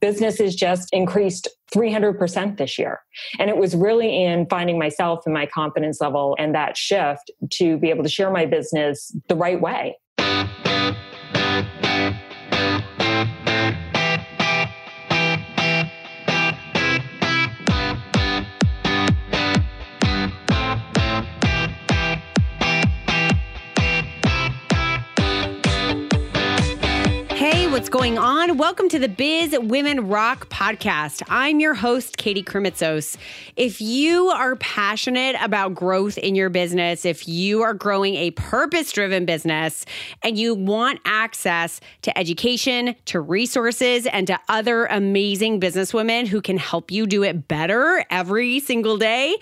business has just increased 300% this year. And it was really in finding myself and my confidence level and that shift to be able to share my business the right way. What's going on? Welcome to the Biz Women Rock podcast. I'm your host, Katie Krimitsos. If you are passionate about growth in your business, if you are growing a purpose driven business, and you want access to education, to resources, and to other amazing businesswomen who can help you do it better every single day,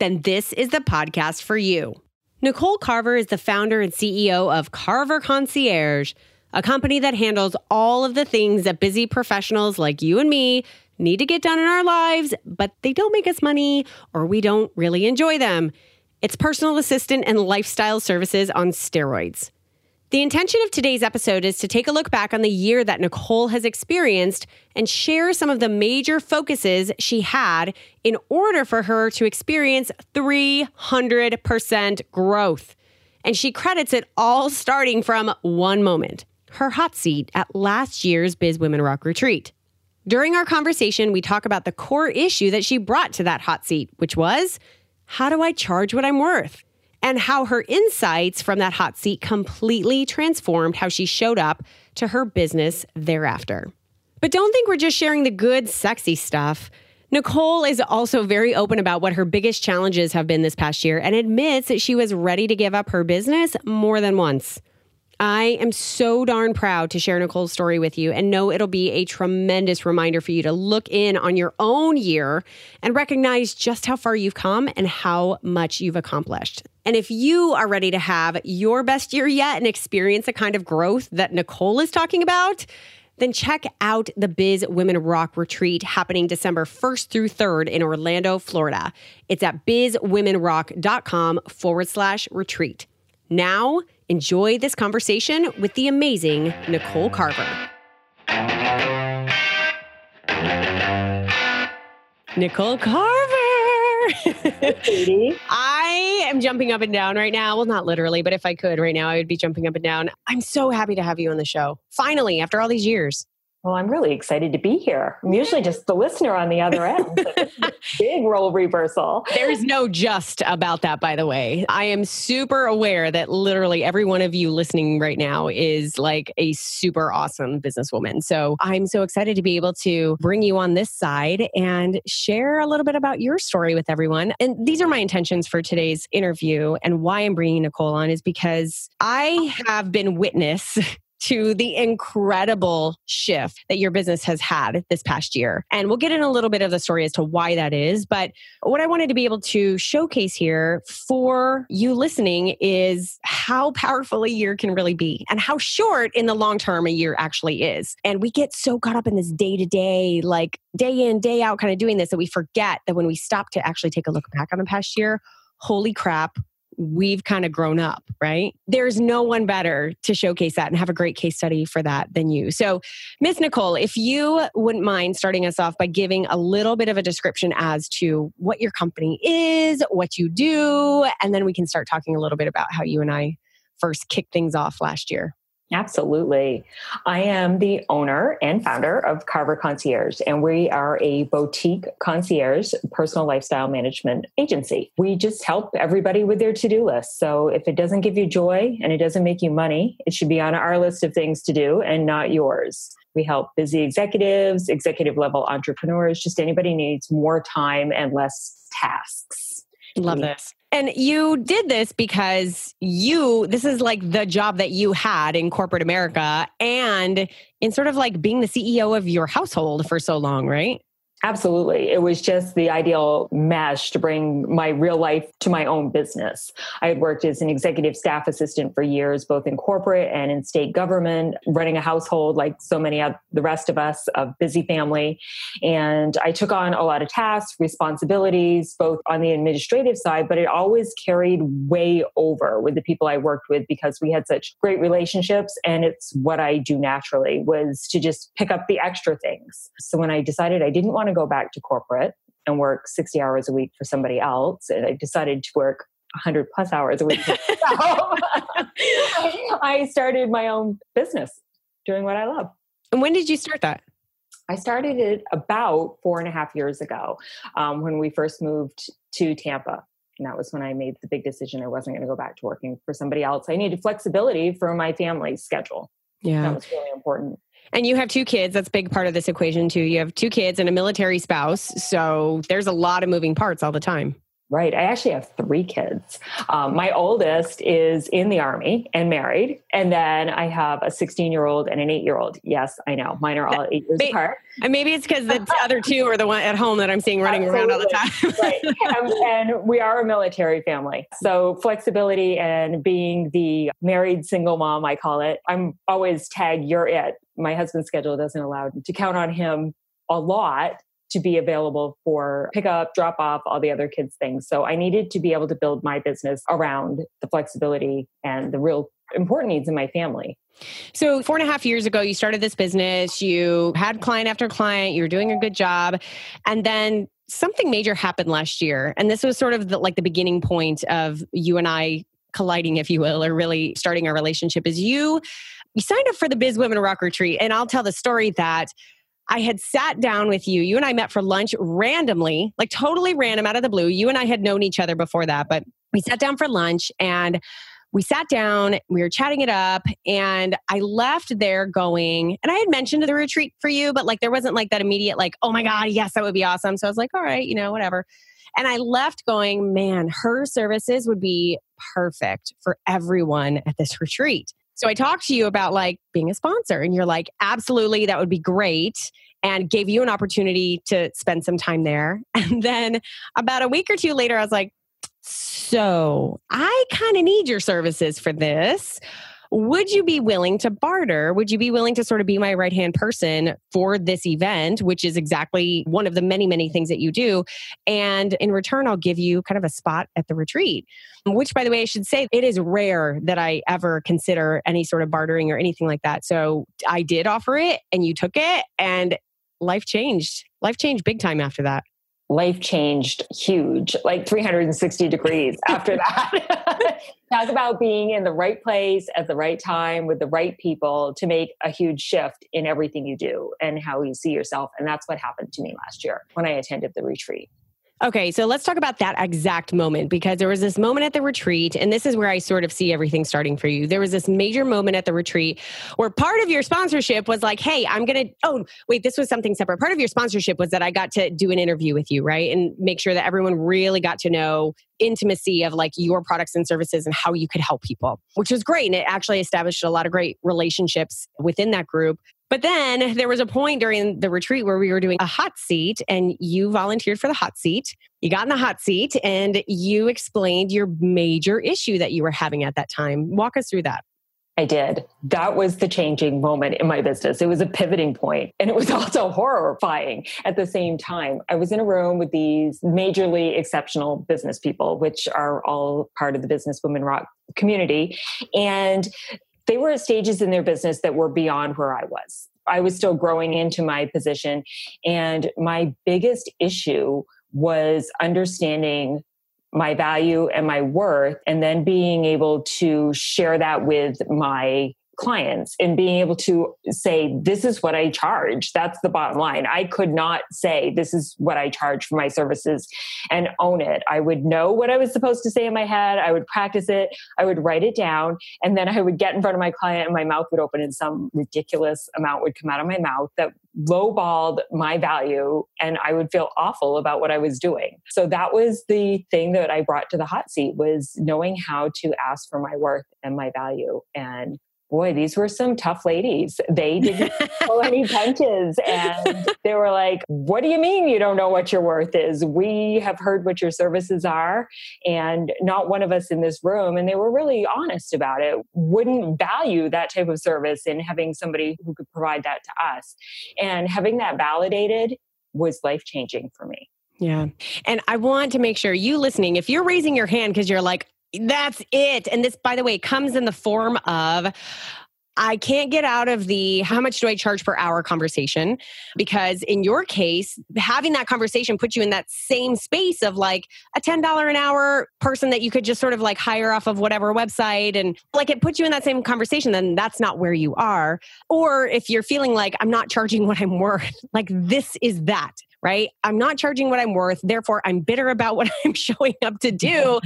then this is the podcast for you. Nicole Carver is the founder and CEO of Carver Concierge a company that handles all of the things that busy professionals like you and me need to get done in our lives, but they don't make us money or we don't really enjoy them. It's personal assistant and lifestyle services on steroids. The intention of today's episode is to take a look back on the year that Nicole has experienced and share some of the major focuses she had in order for her to experience 300% growth. And she credits it all starting from one moment her hot seat at last year's Biz Women Rock retreat. During our conversation, we talk about the core issue that she brought to that hot seat, which was how do I charge what I'm worth? And how her insights from that hot seat completely transformed how she showed up to her business thereafter. But don't think we're just sharing the good, sexy stuff. Nicole is also very open about what her biggest challenges have been this past year and admits that she was ready to give up her business more than once. I am so darn proud to share Nicole's story with you and know it'll be a tremendous reminder for you to look in on your own year and recognize just how far you've come and how much you've accomplished. And if you are ready to have your best year yet and experience the kind of growth that Nicole is talking about, then check out the Biz Women Rock Retreat happening December 1st through 3rd in Orlando, Florida. It's at bizwomenrock.com forward slash retreat. Now, enjoy this conversation with the amazing Nicole Carver. Nicole Carver. I am jumping up and down right now. Well, not literally, but if I could right now, I would be jumping up and down. I'm so happy to have you on the show. Finally, after all these years. Well, I'm really excited to be here. I'm usually just the listener on the other end. big role reversal. There's no just about that, by the way. I am super aware that literally every one of you listening right now is like a super awesome businesswoman. So I'm so excited to be able to bring you on this side and share a little bit about your story with everyone. And these are my intentions for today's interview. And why I'm bringing Nicole on is because I have been witness to the incredible shift that your business has had this past year. And we'll get in a little bit of the story as to why that is. But what I wanted to be able to showcase here for you listening is how powerful a year can really be and how short in the long term a year actually is. And we get so caught up in this day to day, like day in, day out kind of doing this that we forget that when we stop to actually take a look back on the past year, holy crap, we've kind of grown up, right? There's no one better to showcase that and have a great case study for that than you. So, Miss Nicole, if you wouldn't mind starting us off by giving a little bit of a description as to what your company is, what you do, and then we can start talking a little bit about how you and I first kicked things off last year. Absolutely. I am the owner and founder of Carver Concierge, and we are a boutique concierge personal lifestyle management agency. We just help everybody with their to do list. So if it doesn't give you joy and it doesn't make you money, it should be on our list of things to do and not yours. We help busy executives, executive level entrepreneurs, just anybody needs more time and less tasks. Love this. And you did this because you, this is like the job that you had in corporate America and in sort of like being the CEO of your household for so long, right? Absolutely. It was just the ideal mesh to bring my real life to my own business. I had worked as an executive staff assistant for years, both in corporate and in state government, running a household like so many of the rest of us, a busy family. And I took on a lot of tasks, responsibilities, both on the administrative side, but it always carried way over with the people I worked with because we had such great relationships. And it's what I do naturally was to just pick up the extra things. So when I decided I didn't want want to go back to corporate and work 60 hours a week for somebody else. And I decided to work 100 plus hours a week. I started my own business doing what I love. And when did you start that? I started it about four and a half years ago um, when we first moved to Tampa. And that was when I made the big decision I wasn't going to go back to working for somebody else. I needed flexibility for my family's schedule. Yeah. That was really important. And you have two kids. That's a big part of this equation, too. You have two kids and a military spouse. So there's a lot of moving parts all the time. Right. I actually have three kids. Um, my oldest is in the Army and married. And then I have a 16 year old and an eight year old. Yes, I know. Mine are all eight years maybe, apart. And maybe it's because the other two are the one at home that I'm seeing running Absolutely. around all the time. right. Um, and we are a military family. So flexibility and being the married single mom, I call it, I'm always tag, you're it. My husband's schedule doesn't allow to count on him a lot to be available for pickup, drop off, all the other kids' things. So I needed to be able to build my business around the flexibility and the real important needs in my family. So, four and a half years ago, you started this business, you had client after client, you were doing a good job. And then something major happened last year. And this was sort of the, like the beginning point of you and I colliding, if you will, or really starting a relationship. Is you you signed up for the Biz Women Rock Retreat. And I'll tell the story that I had sat down with you. You and I met for lunch randomly, like totally random out of the blue. You and I had known each other before that, but we sat down for lunch and we sat down, we were chatting it up, and I left there going, and I had mentioned the retreat for you, but like there wasn't like that immediate, like, oh my God, yes, that would be awesome. So I was like, all right, you know, whatever. And I left going, man, her services would be perfect for everyone at this retreat. So I talked to you about like being a sponsor, and you're like, absolutely, that would be great. And gave you an opportunity to spend some time there. And then about a week or two later, I was like, so I kind of need your services for this would you be willing to barter? Would you be willing to sort of be my right hand person for this event, which is exactly one of the many, many things that you do? And in return, I'll give you kind of a spot at the retreat, which, by the way, I should say it is rare that I ever consider any sort of bartering or anything like that. So I did offer it and you took it, and life changed. Life changed big time after that life changed huge, like 360 degrees after that. Talk about being in the right place at the right time with the right people to make a huge shift in everything you do and how you see yourself. And that's what happened to me last year when I attended the retreat. Okay, so let's talk about that exact moment because there was this moment at the retreat, and this is where I sort of see everything starting for you. There was this major moment at the retreat where part of your sponsorship was like, hey, I'm going to, oh, wait, this was something separate. Part of your sponsorship was that I got to do an interview with you, right? And make sure that everyone really got to know intimacy of like your products and services and how you could help people, which was great. And it actually established a lot of great relationships within that group. But then there was a point during the retreat where we were doing a hot seat and you volunteered for the hot seat. You got in the hot seat and you explained your major issue that you were having at that time. Walk us through that. I did. That was the changing moment in my business. It was a pivoting point and it was also horrifying at the same time. I was in a room with these majorly exceptional business people, which are all part of the Business Women Rock community. And they were at stages in their business that were beyond where I was. I was still growing into my position. And my biggest issue was understanding my value and my worth, and then being able to share that with my clients and being able to say, this is what I charge. That's the bottom line. I could not say, this is what I charge for my services and own it. I would know what I was supposed to say in my head. I would practice it. I would write it down. And then I would get in front of my client and my mouth would open and some ridiculous amount would come out of my mouth that lowballed my value and I would feel awful about what I was doing. So that was the thing that I brought to the hot seat was knowing how to ask for my worth and my value and boy, these were some tough ladies. They didn't pull any punches. And they were like, What do you mean you don't know what your worth is? We have heard what your services are. And not one of us in this room, and they were really honest about it, wouldn't value that type of service and having somebody who could provide that to us. And having that validated was life changing for me. Yeah. And I want to make sure you listening, if you're raising your hand because you're like, that's it. And this, by the way, comes in the form of I can't get out of the how much do I charge per hour conversation because in your case, having that conversation puts you in that same space of like a $10 an hour person that you could just sort of like hire off of whatever website and like it puts you in that same conversation, then that's not where you are. Or if you're feeling like I'm not charging what I'm worth, like this is that right? I'm not charging what I'm worth. Therefore, I'm bitter about what I'm showing up to do,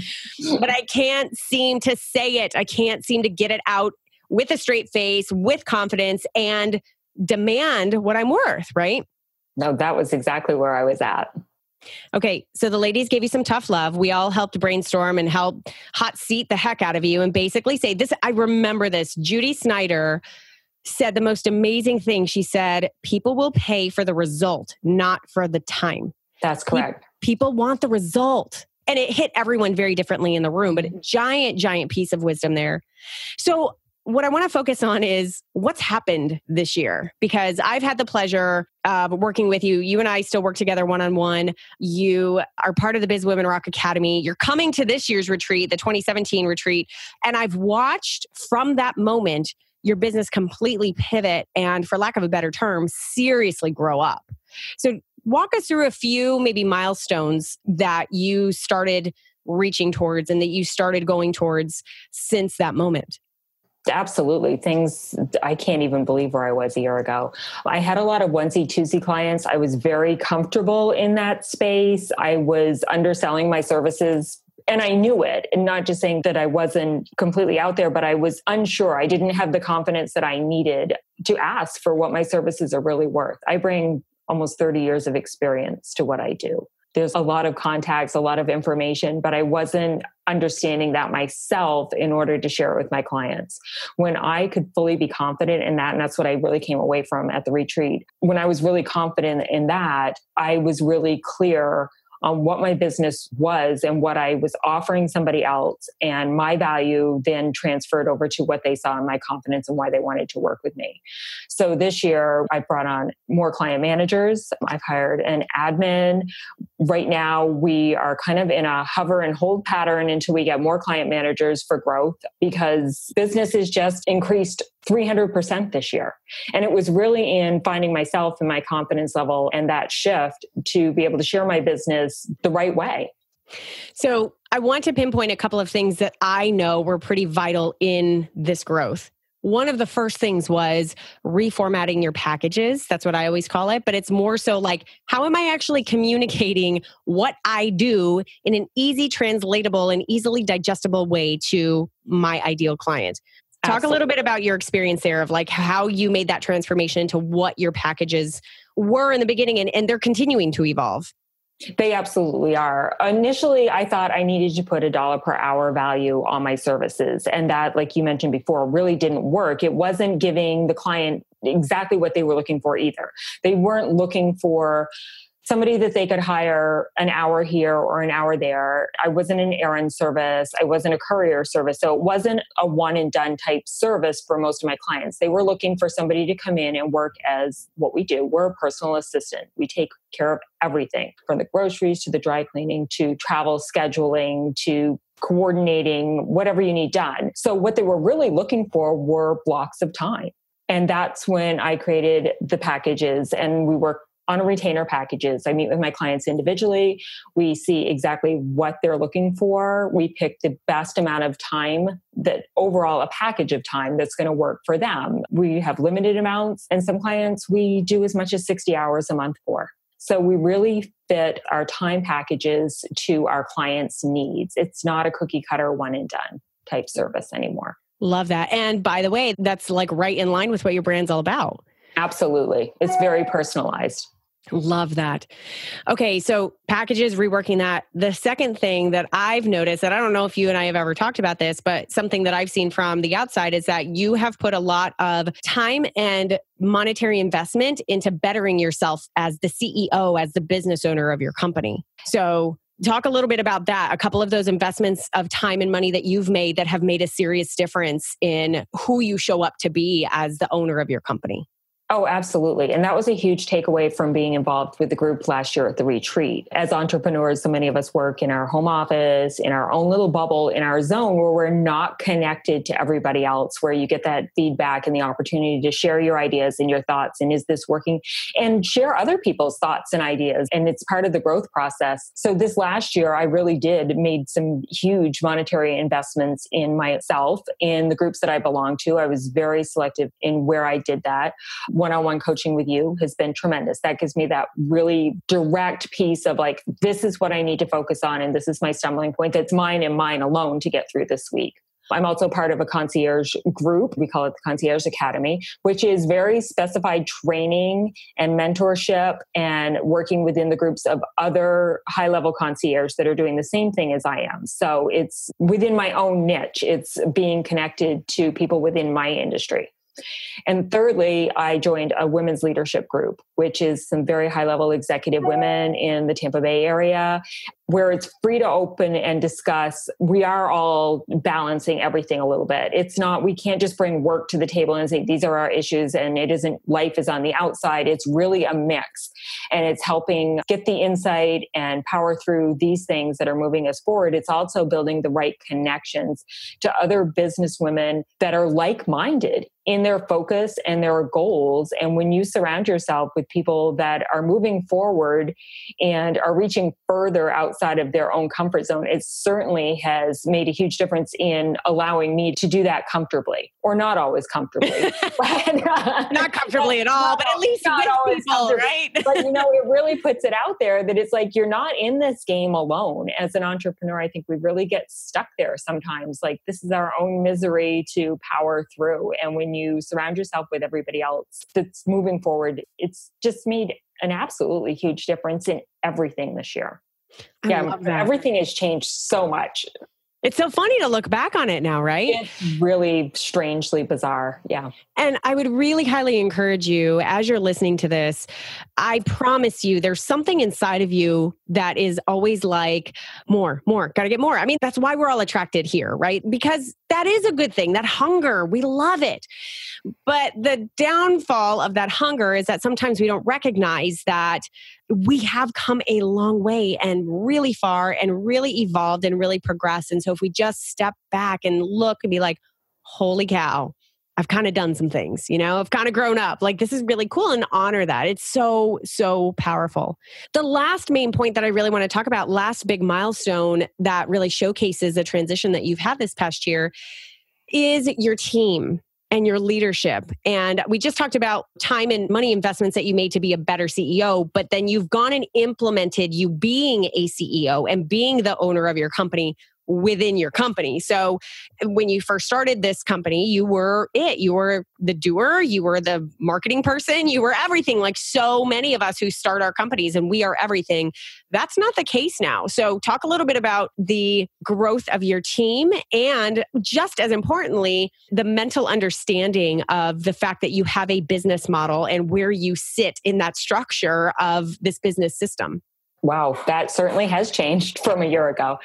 but I can't seem to say it. I can't seem to get it out with a straight face, with confidence, and demand what I'm worth, right? No, that was exactly where I was at. Okay, so the ladies gave you some tough love. We all helped brainstorm and help hot seat the heck out of you and basically say this. I remember this. Judy Snyder said the most amazing thing. She said, People will pay for the result, not for the time. That's correct. People want the result. And it hit everyone very differently in the room, but a giant, giant piece of wisdom there. So what I want to focus on is what's happened this year because I've had the pleasure of working with you. You and I still work together one on one. You are part of the Biz Women Rock Academy. You're coming to this year's retreat, the 2017 retreat. And I've watched from that moment your business completely pivot and, for lack of a better term, seriously grow up. So, walk us through a few maybe milestones that you started reaching towards and that you started going towards since that moment. Absolutely. Things I can't even believe where I was a year ago. I had a lot of onesie twosie clients. I was very comfortable in that space. I was underselling my services and I knew it, and not just saying that I wasn't completely out there, but I was unsure. I didn't have the confidence that I needed to ask for what my services are really worth. I bring almost 30 years of experience to what I do there's a lot of contacts, a lot of information, but I wasn't understanding that myself in order to share it with my clients. When I could fully be confident in that, and that's what I really came away from at the retreat, when I was really confident in that, I was really clear on what my business was and what I was offering somebody else. And my value then transferred over to what they saw in my confidence and why they wanted to work with me. So this year, I brought on more client managers. I've hired an admin. Right now, we are kind of in a hover and hold pattern until we get more client managers for growth because business has just increased 300% this year. And it was really in finding myself and my confidence level and that shift to be able to share my business the right way. So, I want to pinpoint a couple of things that I know were pretty vital in this growth. One of the first things was reformatting your packages. That's what I always call it. But it's more so like, how am I actually communicating what I do in an easy, translatable, and easily digestible way to my ideal client? Talk Absolutely. a little bit about your experience there of like how you made that transformation into what your packages were in the beginning and, and they're continuing to evolve. They absolutely are. Initially, I thought I needed to put a dollar per hour value on my services. And that, like you mentioned before, really didn't work. It wasn't giving the client exactly what they were looking for either. They weren't looking for somebody that they could hire an hour here or an hour there. I wasn't an errand service. I wasn't a courier service. So it wasn't a one and done type service for most of my clients. They were looking for somebody to come in and work as what we do. We're a personal assistant. We take care of everything from the groceries to the dry cleaning to travel scheduling to coordinating whatever you need done. So what they were really looking for were blocks of time. And that's when I created the packages and we work on retainer packages. I meet with my clients individually. We see exactly what they're looking for. We pick the best amount of time that overall a package of time that's going to work for them. We have limited amounts, and some clients we do as much as 60 hours a month for. So we really fit our time packages to our clients' needs. It's not a cookie cutter one and done type service anymore. Love that. And by the way, that's like right in line with what your brand's all about. Absolutely. It's very personalized. Love that. Okay, so packages, reworking that. The second thing that I've noticed that I don't know if you and I have ever talked about this, but something that I've seen from the outside is that you have put a lot of time and monetary investment into bettering yourself as the CEO, as the business owner of your company. So, talk a little bit about that. A couple of those investments of time and money that you've made that have made a serious difference in who you show up to be as the owner of your company. Oh, absolutely. And that was a huge takeaway from being involved with the group last year at the retreat. As entrepreneurs, so many of us work in our home office, in our own little bubble, in our zone where we're not connected to everybody else, where you get that feedback and the opportunity to share your ideas and your thoughts. And is this working? And share other people's thoughts and ideas. And it's part of the growth process. So this last year, I really did made some huge monetary investments in myself, in the groups that I belong to. I was very selective in where I did that one on one coaching with you has been tremendous. That gives me that really direct piece of like, this is what I need to focus on, and this is my stumbling point that's mine and mine alone to get through this week. I'm also part of a concierge group. We call it the Concierge Academy, which is very specified training and mentorship and working within the groups of other high level concierge that are doing the same thing as I am. So it's within my own niche, it's being connected to people within my industry. And thirdly, I joined a women's leadership group, which is some very high level executive women in the Tampa Bay area where it's free to open and discuss. We are all balancing everything a little bit. It's not, we can't just bring work to the table and say, these are our issues and it isn't, life is on the outside. It's really a mix and it's helping get the insight and power through these things that are moving us forward. It's also building the right connections to other business women that are like minded in their focus and their goals. And when you surround yourself with people that are moving forward and are reaching further outside outside of their own comfort zone, it certainly has made a huge difference in allowing me to do that comfortably or not always comfortably. not comfortably at all, but at least not always people, right? but you know, it really puts it out there that it's like you're not in this game alone. As an entrepreneur, I think we really get stuck there sometimes. Like this is our own misery to power through. And when you surround yourself with everybody else that's moving forward, it's just made an absolutely huge difference in everything this year. I yeah, everything has changed so much. It's so funny to look back on it now, right? It's really strangely bizarre. Yeah. And I would really highly encourage you as you're listening to this, I promise you there's something inside of you that is always like more, more, got to get more. I mean, that's why we're all attracted here, right? Because that is a good thing. That hunger, we love it. But the downfall of that hunger is that sometimes we don't recognize that we have come a long way and really far and really evolved and really progressed. And so if we just step back and look and be like, holy cow, I've kind of done some things, you know, I've kind of grown up. Like, this is really cool and honor that. It's so, so powerful. The last main point that I really want to talk about, last big milestone that really showcases the transition that you've had this past year is your team and your leadership. And we just talked about time and money investments that you made to be a better CEO, but then you've gone and implemented you being a CEO and being the owner of your company within your company. So when you first started this company, you were it. You were the doer, you were the marketing person, you were everything like so many of us who start our companies and we are everything. That's not the case now. So talk a little bit about the growth of your team and just as importantly, the mental understanding of the fact that you have a business model and where you sit in that structure of this business system. Wow, that certainly has changed from a year ago.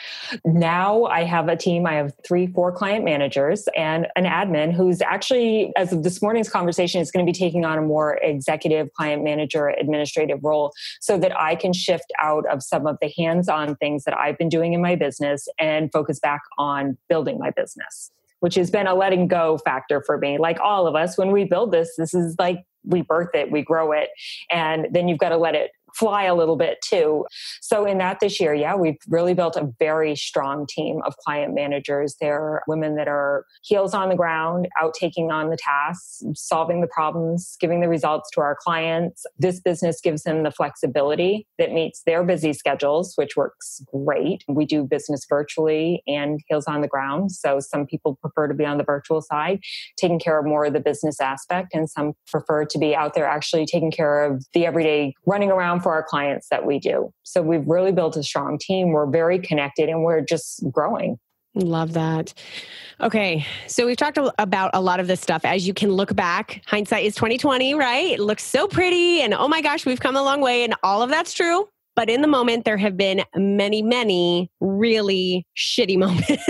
Now I have a team. I have three, four client managers and an admin who's actually, as of this morning's conversation, is going to be taking on a more executive client manager administrative role so that I can shift out of some of the hands on things that I've been doing in my business and focus back on building my business which has been a letting go factor for me. Like all of us, when we build this, this is like we birth it, we grow it, and then you've got to let it fly a little bit too. So in that this year, yeah, we've really built a very strong team of client managers. They're women that are heels on the ground, out taking on the tasks, solving the problems, giving the results to our clients. This business gives them the flexibility that meets their busy schedules, which works great. We do business virtually and heels on the ground. So some people prefer to be on the virtual side, taking care of more of the business aspect, and some prefer to be out there actually taking care of the everyday running around for our clients that we do. So we've really built a strong team. We're very connected and we're just growing. Love that. Okay, so we've talked about a lot of this stuff. As you can look back, hindsight is 2020, right? It looks so pretty and oh my gosh, we've come a long way and all of that's true. But in the moment, there have been many, many really shitty moments.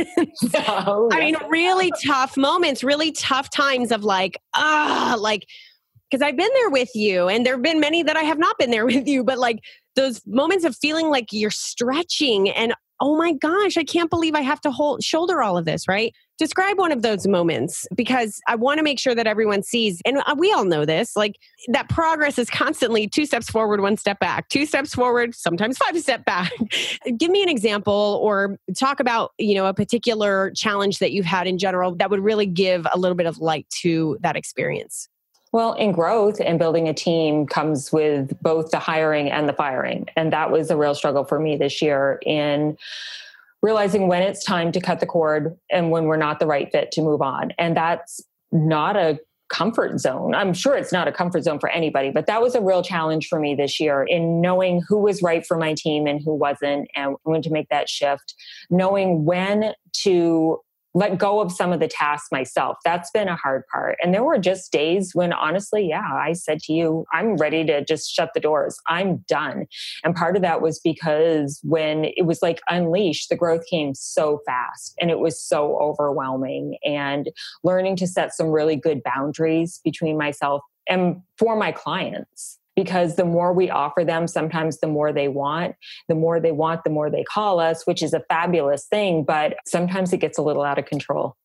oh, I mean, really tough moments, really tough times of like, ah, like, because I've been there with you, and there have been many that I have not been there with you, but like those moments of feeling like you're stretching and oh my gosh, I can't believe I have to hold shoulder all of this, right? Describe one of those moments because I want to make sure that everyone sees, and uh, we all know this, like that progress is constantly two steps forward, one step back, two steps forward, sometimes five step back. Give me an example or talk about, you know, a particular challenge that you've had in general that would really give a little bit of light to that experience. Well, in growth and building a team comes with both the hiring and the firing. And that was a real struggle for me this year in realizing when it's time to cut the cord and when we're not the right fit to move on. And that's not a comfort zone. I'm sure it's not a comfort zone for anybody, but that was a real challenge for me this year in knowing who was right for my team and who wasn't, and when to make that shift, knowing when to let go of some of the tasks myself. That's been a hard part. And there were just days when honestly, yeah, I said to you, I'm ready to just shut the doors. I'm done. And part of that was because when it was like unleashed, the growth came so fast and it was so overwhelming. And learning to set some really good boundaries between myself and for my clients because the more we offer them, sometimes the more they want. The more they want, the more they call us, which is a fabulous thing. But sometimes it gets a little out of control.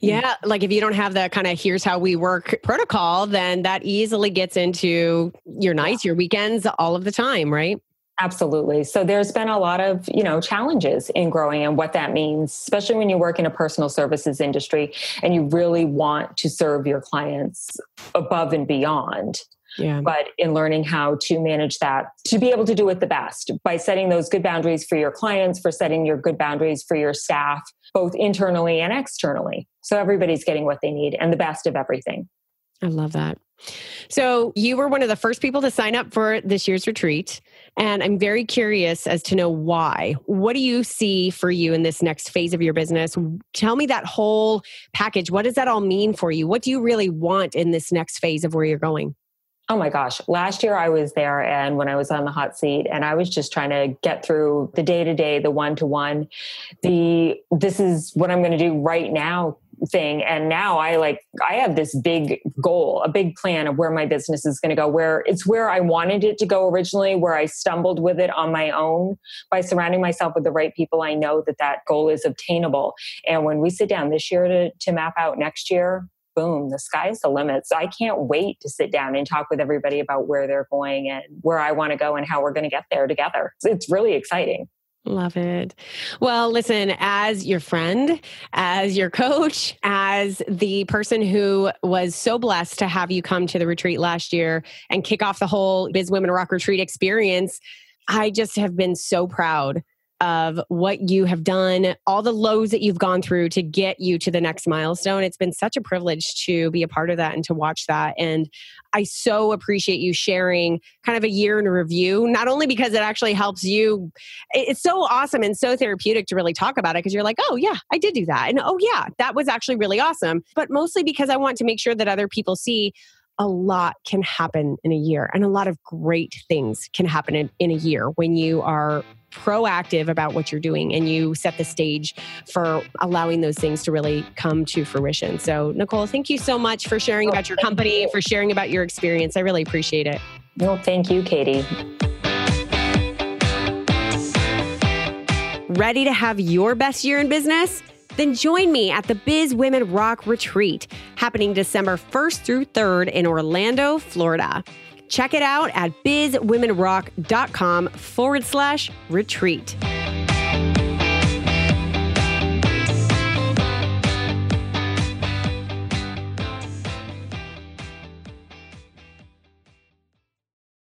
Yeah, like if you don't have the kind of here's how we work protocol, then that easily gets into your nights, your weekends, all of the time, right? Absolutely. So there's been a lot of, you know, challenges in growing and what that means, especially when you work in a personal services industry and you really want to serve your clients above and beyond. Yeah. But in learning how to manage that, to be able to do it the best by setting those good boundaries for your clients, for setting your good boundaries for your staff, both internally and externally. So everybody's getting what they need and the best of everything. I love that. So, you were one of the first people to sign up for this year's retreat. And I'm very curious as to know why. What do you see for you in this next phase of your business? Tell me that whole package. What does that all mean for you? What do you really want in this next phase of where you're going? Oh my gosh. Last year I was there and when I was on the hot seat and I was just trying to get through the day to day, the one to one, the this is what I'm going to do right now thing. And now I like, I have this big goal, a big plan of where my business is going to go, where it's where I wanted it to go originally, where I stumbled with it on my own by surrounding myself with the right people. I know that that goal is obtainable. And when we sit down this year to, to map out next year, boom, the sky's the limit. So I can't wait to sit down and talk with everybody about where they're going and where I want to go and how we're going to get there together. It's really exciting. Love it. Well, listen, as your friend, as your coach, as the person who was so blessed to have you come to the retreat last year and kick off the whole Biz Women Rock retreat experience, I just have been so proud of what you have done, all the lows that you've gone through to get you to the next milestone. It's been such a privilege to be a part of that and to watch that. And I so appreciate you sharing kind of a year in review, not only because it actually helps you, it's so awesome and so therapeutic to really talk about it because you're like, oh, yeah, I did do that. And oh, yeah, that was actually really awesome. But mostly because I want to make sure that other people see a lot can happen in a year and a lot of great things can happen in, in a year when you are proactive about what you're doing and you set the stage for allowing those things to really come to fruition. So, Nicole, thank you so much for sharing oh, about your company, you. for sharing about your experience. I really appreciate it. Well, thank you, Katie. Ready to have your best year in business? Then join me at the Biz Women Rock Retreat happening December 1st through 3rd in Orlando, Florida. Check it out at bizwomenrock.com forward slash retreat.